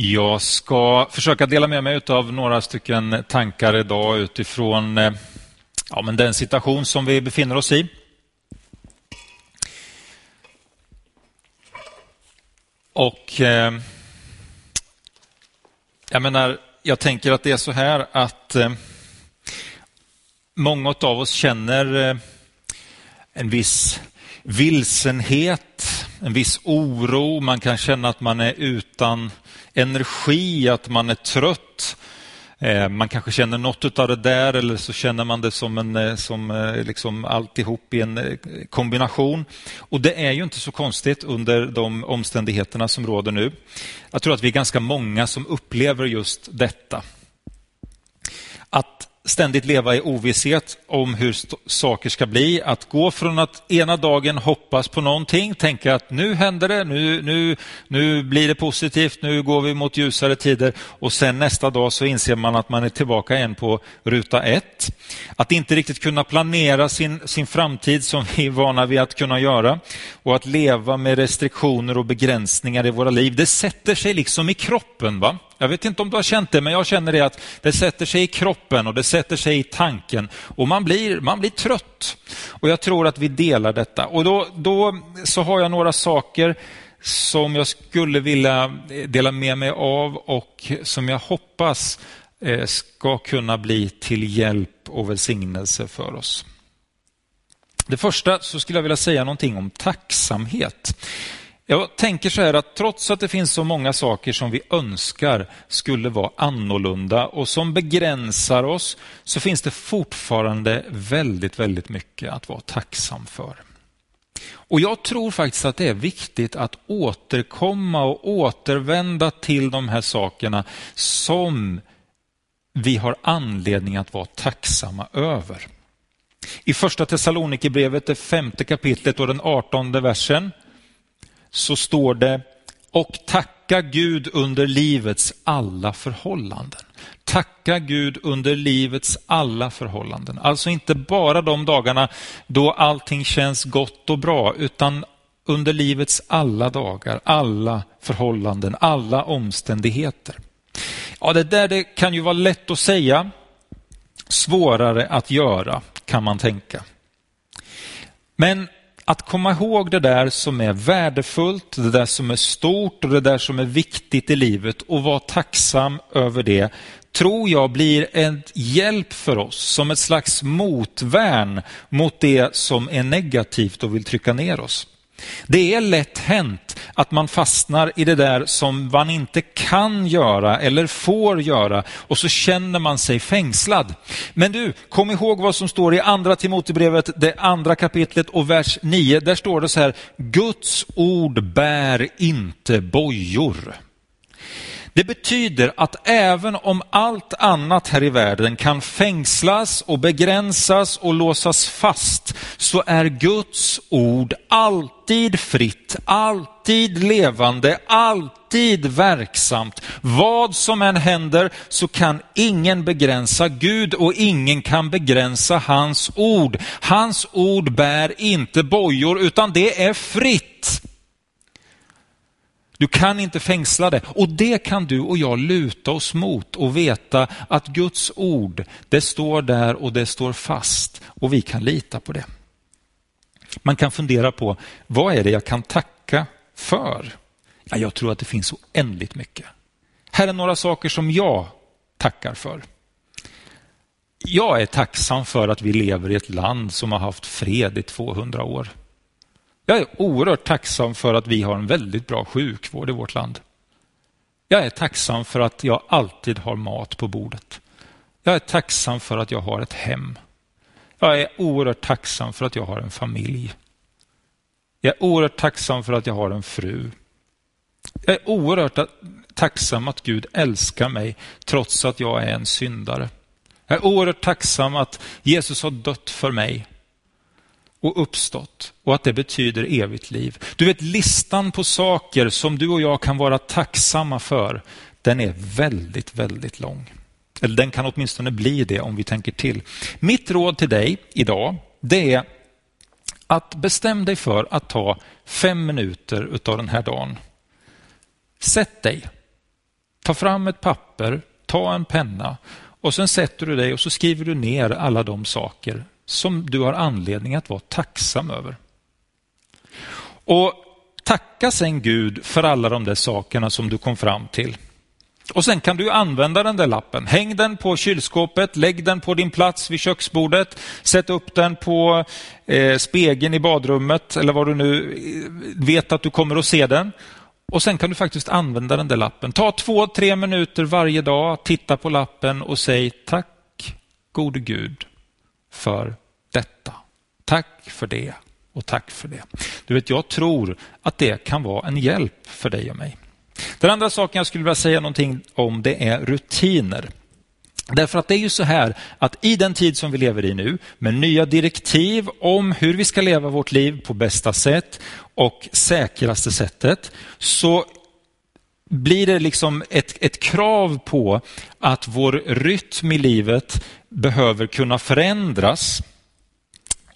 Jag ska försöka dela med mig av några stycken tankar idag utifrån eh, ja, men den situation som vi befinner oss i. Och eh, jag menar, jag tänker att det är så här att eh, många av oss känner en viss vilsenhet, en viss oro. Man kan känna att man är utan energi, att man är trött. Eh, man kanske känner något av det där eller så känner man det som, en, eh, som eh, liksom alltihop i en kombination. Och det är ju inte så konstigt under de omständigheterna som råder nu. Jag tror att vi är ganska många som upplever just detta. Att ständigt leva i ovisshet om hur saker ska bli. Att gå från att ena dagen hoppas på någonting, tänka att nu händer det, nu, nu, nu blir det positivt, nu går vi mot ljusare tider och sen nästa dag så inser man att man är tillbaka igen på ruta ett. Att inte riktigt kunna planera sin, sin framtid som vi är vana vid att kunna göra och att leva med restriktioner och begränsningar i våra liv. Det sätter sig liksom i kroppen. va? Jag vet inte om du har känt det, men jag känner det att det sätter sig i kroppen och det sätter sig i tanken och man blir, man blir trött. Och jag tror att vi delar detta. Och då, då så har jag några saker som jag skulle vilja dela med mig av och som jag hoppas eh, ska kunna bli till hjälp och välsignelse för oss. Det första så skulle jag vilja säga någonting om tacksamhet. Jag tänker så här att trots att det finns så många saker som vi önskar skulle vara annorlunda och som begränsar oss så finns det fortfarande väldigt, väldigt mycket att vara tacksam för. Och Jag tror faktiskt att det är viktigt att återkomma och återvända till de här sakerna som vi har anledning att vara tacksamma över. I första Thessalonikerbrevet, det femte kapitlet och den artonde versen så står det och tacka Gud under livets alla förhållanden. Tacka Gud under livets alla förhållanden. Alltså inte bara de dagarna då allting känns gott och bra, utan under livets alla dagar, alla förhållanden, alla omständigheter. Ja, det där det kan ju vara lätt att säga, svårare att göra kan man tänka. Men att komma ihåg det där som är värdefullt, det där som är stort och det där som är viktigt i livet och vara tacksam över det tror jag blir en hjälp för oss som ett slags motvärn mot det som är negativt och vill trycka ner oss. Det är lätt hänt att man fastnar i det där som man inte kan göra eller får göra och så känner man sig fängslad. Men du, kom ihåg vad som står i andra Timotebrevet, det andra kapitlet och vers 9. Där står det så här, Guds ord bär inte bojor. Det betyder att även om allt annat här i världen kan fängslas och begränsas och låsas fast så är Guds ord alltid fritt, alltid levande, alltid verksamt. Vad som än händer så kan ingen begränsa Gud och ingen kan begränsa hans ord. Hans ord bär inte bojor utan det är fritt. Du kan inte fängsla det. Och det kan du och jag luta oss mot och veta att Guds ord, det står där och det står fast och vi kan lita på det. Man kan fundera på, vad är det jag kan tacka för? Ja, jag tror att det finns oändligt mycket. Här är några saker som jag tackar för. Jag är tacksam för att vi lever i ett land som har haft fred i 200 år. Jag är oerhört tacksam för att vi har en väldigt bra sjukvård i vårt land. Jag är tacksam för att jag alltid har mat på bordet. Jag är tacksam för att jag har ett hem. Jag är oerhört tacksam för att jag har en familj. Jag är oerhört tacksam för att jag har en fru. Jag är oerhört tacksam att Gud älskar mig trots att jag är en syndare. Jag är oerhört tacksam att Jesus har dött för mig och uppstått och att det betyder evigt liv. Du vet listan på saker som du och jag kan vara tacksamma för, den är väldigt, väldigt lång. Eller den kan åtminstone bli det om vi tänker till. Mitt råd till dig idag, det är att bestäm dig för att ta fem minuter utav den här dagen. Sätt dig. Ta fram ett papper, ta en penna och sen sätter du dig och så skriver du ner alla de saker som du har anledning att vara tacksam över. Och tacka sen Gud för alla de där sakerna som du kom fram till. Och sen kan du använda den där lappen. Häng den på kylskåpet, lägg den på din plats vid köksbordet, sätt upp den på eh, spegeln i badrummet eller vad du nu eh, vet att du kommer att se den. Och sen kan du faktiskt använda den där lappen. Ta två, tre minuter varje dag, titta på lappen och säg tack gode Gud för detta. Tack för det och tack för det. Du vet, jag tror att det kan vara en hjälp för dig och mig. Den andra saken jag skulle vilja säga någonting om det är rutiner. Därför att det är ju så här att i den tid som vi lever i nu med nya direktiv om hur vi ska leva vårt liv på bästa sätt och säkraste sättet så blir det liksom ett, ett krav på att vår rytm i livet behöver kunna förändras.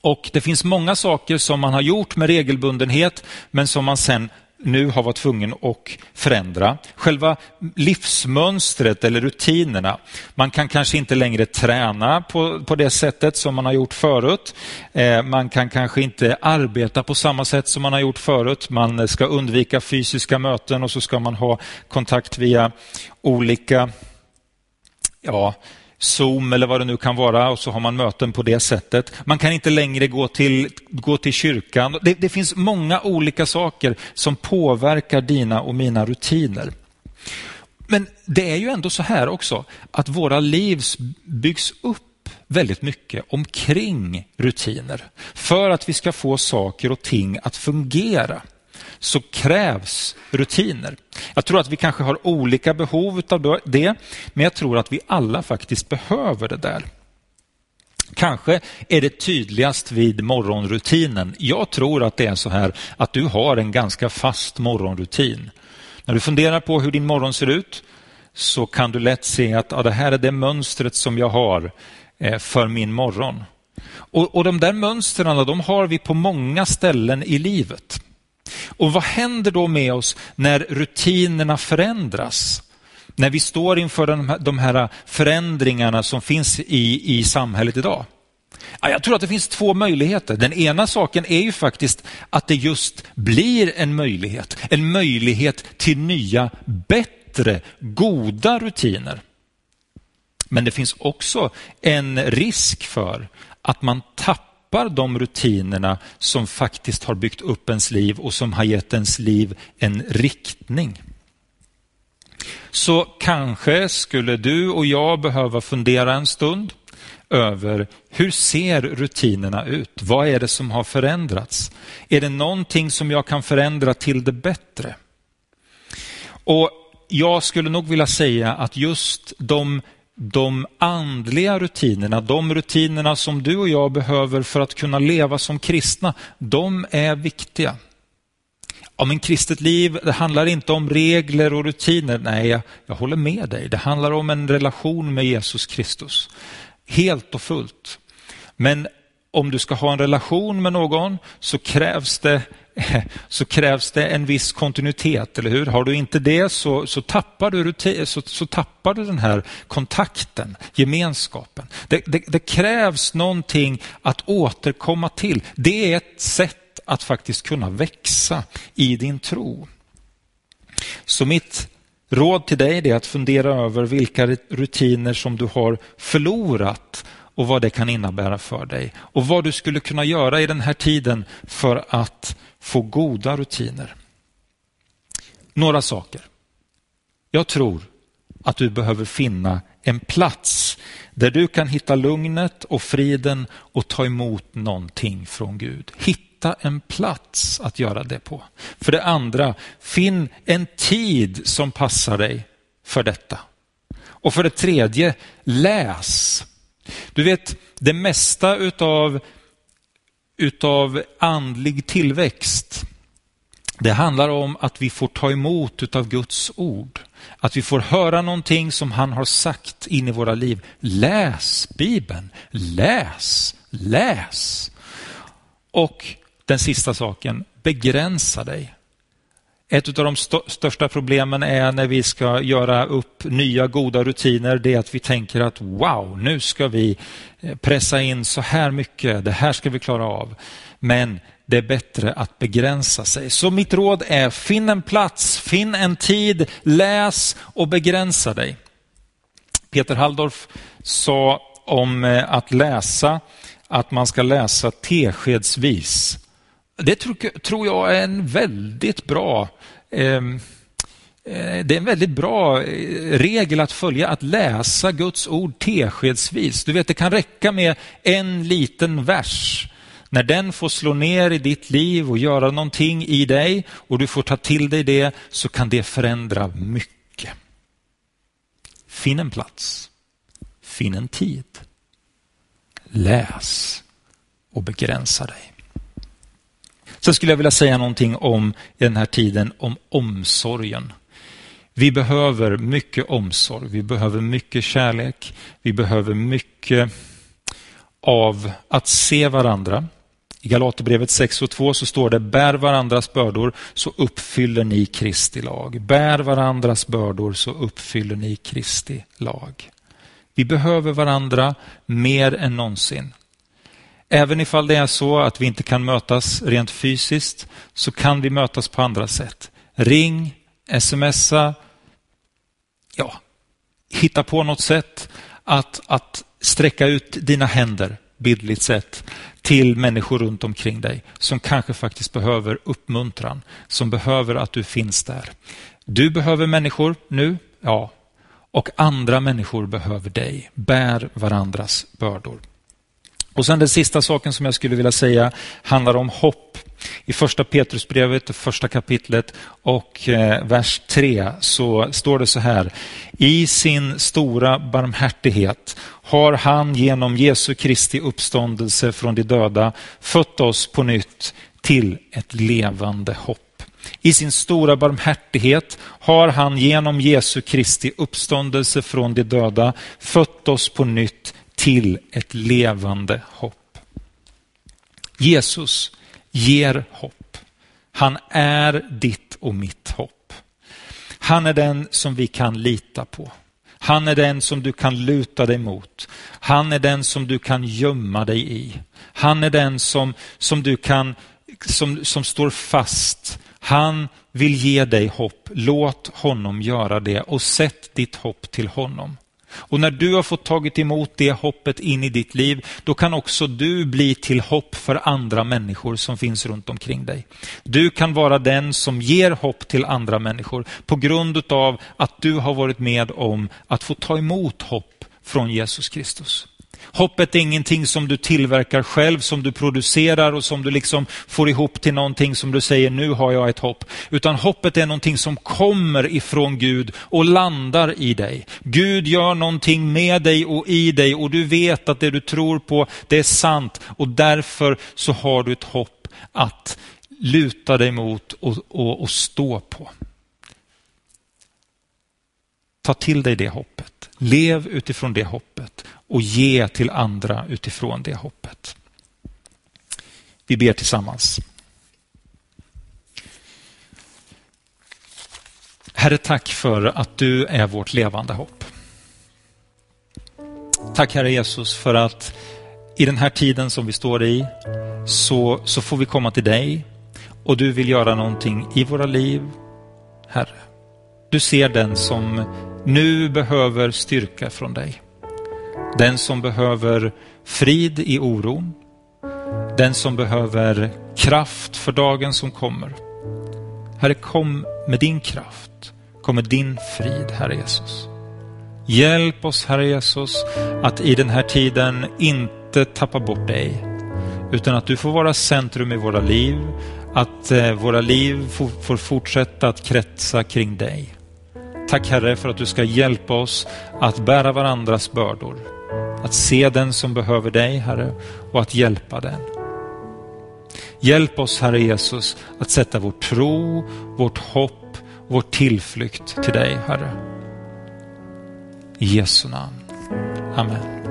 Och Det finns många saker som man har gjort med regelbundenhet men som man sen nu har varit tvungen att förändra. Själva livsmönstret eller rutinerna. Man kan kanske inte längre träna på, på det sättet som man har gjort förut. Eh, man kan kanske inte arbeta på samma sätt som man har gjort förut. Man ska undvika fysiska möten och så ska man ha kontakt via olika ja, Zoom eller vad det nu kan vara och så har man möten på det sättet. Man kan inte längre gå till, gå till kyrkan. Det, det finns många olika saker som påverkar dina och mina rutiner. Men det är ju ändå så här också att våra liv byggs upp väldigt mycket omkring rutiner för att vi ska få saker och ting att fungera så krävs rutiner. Jag tror att vi kanske har olika behov av det, men jag tror att vi alla faktiskt behöver det där. Kanske är det tydligast vid morgonrutinen. Jag tror att det är så här att du har en ganska fast morgonrutin. När du funderar på hur din morgon ser ut så kan du lätt se att ja, det här är det mönstret som jag har eh, för min morgon. Och, och De där mönstren de har vi på många ställen i livet. Och vad händer då med oss när rutinerna förändras? När vi står inför de här förändringarna som finns i, i samhället idag? Jag tror att det finns två möjligheter. Den ena saken är ju faktiskt att det just blir en möjlighet. En möjlighet till nya, bättre, goda rutiner. Men det finns också en risk för att man tappar tappar de rutinerna som faktiskt har byggt upp ens liv och som har gett ens liv en riktning. Så kanske skulle du och jag behöva fundera en stund över hur ser rutinerna ut? Vad är det som har förändrats? Är det någonting som jag kan förändra till det bättre? Och jag skulle nog vilja säga att just de de andliga rutinerna, de rutinerna som du och jag behöver för att kunna leva som kristna, de är viktiga. Om en kristet liv, det handlar inte om regler och rutiner. Nej, jag, jag håller med dig. Det handlar om en relation med Jesus Kristus. Helt och fullt. Men om du ska ha en relation med någon så krävs det så krävs det en viss kontinuitet, eller hur? Har du inte det så, så, tappar, du, så, så tappar du den här kontakten, gemenskapen. Det, det, det krävs någonting att återkomma till. Det är ett sätt att faktiskt kunna växa i din tro. Så mitt råd till dig är att fundera över vilka rutiner som du har förlorat och vad det kan innebära för dig. Och vad du skulle kunna göra i den här tiden för att få goda rutiner. Några saker. Jag tror att du behöver finna en plats där du kan hitta lugnet och friden och ta emot någonting från Gud. Hitta en plats att göra det på. För det andra, finn en tid som passar dig för detta. Och för det tredje, läs. Du vet, det mesta utav, utav andlig tillväxt, det handlar om att vi får ta emot utav Guds ord. Att vi får höra någonting som han har sagt in i våra liv. Läs Bibeln, läs, läs. Och den sista saken, begränsa dig. Ett av de st största problemen är när vi ska göra upp nya goda rutiner, det är att vi tänker att wow, nu ska vi eh, pressa in så här mycket, det här ska vi klara av. Men det är bättre att begränsa sig. Så mitt råd är, finn en plats, finn en tid, läs och begränsa dig. Peter Halldorf sa om eh, att läsa att man ska läsa teskedsvis. Det tror jag är en väldigt bra ehm, eh, det är en väldigt bra eh, regel att följa, att läsa Guds ord teskedsvis. Du vet, det kan räcka med en liten vers. När den får slå ner i ditt liv och göra någonting i dig och du får ta till dig det så kan det förändra mycket. Finn en plats. Finn en tid. Läs och begränsa dig. Sen skulle jag vilja säga någonting om i den här tiden om omsorgen. Vi behöver mycket omsorg, vi behöver mycket kärlek, vi behöver mycket av att se varandra. I Galaterbrevet 6 och 2 så står det bär varandras bördor så uppfyller ni Kristi lag. Bär varandras bördor så uppfyller ni Kristi lag. Vi behöver varandra mer än någonsin. Även ifall det är så att vi inte kan mötas rent fysiskt så kan vi mötas på andra sätt. Ring, smsa, ja, hitta på något sätt att, att sträcka ut dina händer, bildligt sett, till människor runt omkring dig som kanske faktiskt behöver uppmuntran, som behöver att du finns där. Du behöver människor nu, ja, och andra människor behöver dig. Bär varandras bördor. Och sen den sista saken som jag skulle vilja säga handlar om hopp. I första Petrusbrevet, första kapitlet och eh, vers 3 så står det så här. I sin stora barmhärtighet har han genom Jesu Kristi uppståndelse från de döda fött oss på nytt till ett levande hopp. I sin stora barmhärtighet har han genom Jesu Kristi uppståndelse från de döda fött oss på nytt till ett levande hopp. Jesus ger hopp. Han är ditt och mitt hopp. Han är den som vi kan lita på. Han är den som du kan luta dig mot. Han är den som du kan gömma dig i. Han är den som, som du kan som, som står fast han vill ge dig hopp. Låt honom göra det och sätt ditt hopp till honom. Och när du har fått tagit emot det hoppet in i ditt liv, då kan också du bli till hopp för andra människor som finns runt omkring dig. Du kan vara den som ger hopp till andra människor på grund av att du har varit med om att få ta emot hopp från Jesus Kristus. Hoppet är ingenting som du tillverkar själv, som du producerar och som du liksom får ihop till någonting som du säger, nu har jag ett hopp. Utan hoppet är någonting som kommer ifrån Gud och landar i dig. Gud gör någonting med dig och i dig och du vet att det du tror på, det är sant och därför så har du ett hopp att luta dig mot och, och, och stå på. Ta till dig det hoppet. Lev utifrån det hoppet och ge till andra utifrån det hoppet. Vi ber tillsammans. Herre, tack för att du är vårt levande hopp. Tack Herre Jesus för att i den här tiden som vi står i så, så får vi komma till dig och du vill göra någonting i våra liv. Herre, du ser den som nu behöver styrka från dig. Den som behöver frid i oron. Den som behöver kraft för dagen som kommer. Herre, kom med din kraft. Kom med din frid, Herre Jesus. Hjälp oss, Herre Jesus, att i den här tiden inte tappa bort dig, utan att du får vara centrum i våra liv, att eh, våra liv får fortsätta att kretsa kring dig. Tack Herre för att du ska hjälpa oss att bära varandras bördor. Att se den som behöver dig Herre och att hjälpa den. Hjälp oss Herre Jesus att sätta vår tro, vårt hopp, vår tillflykt till dig Herre. I Jesu namn. Amen.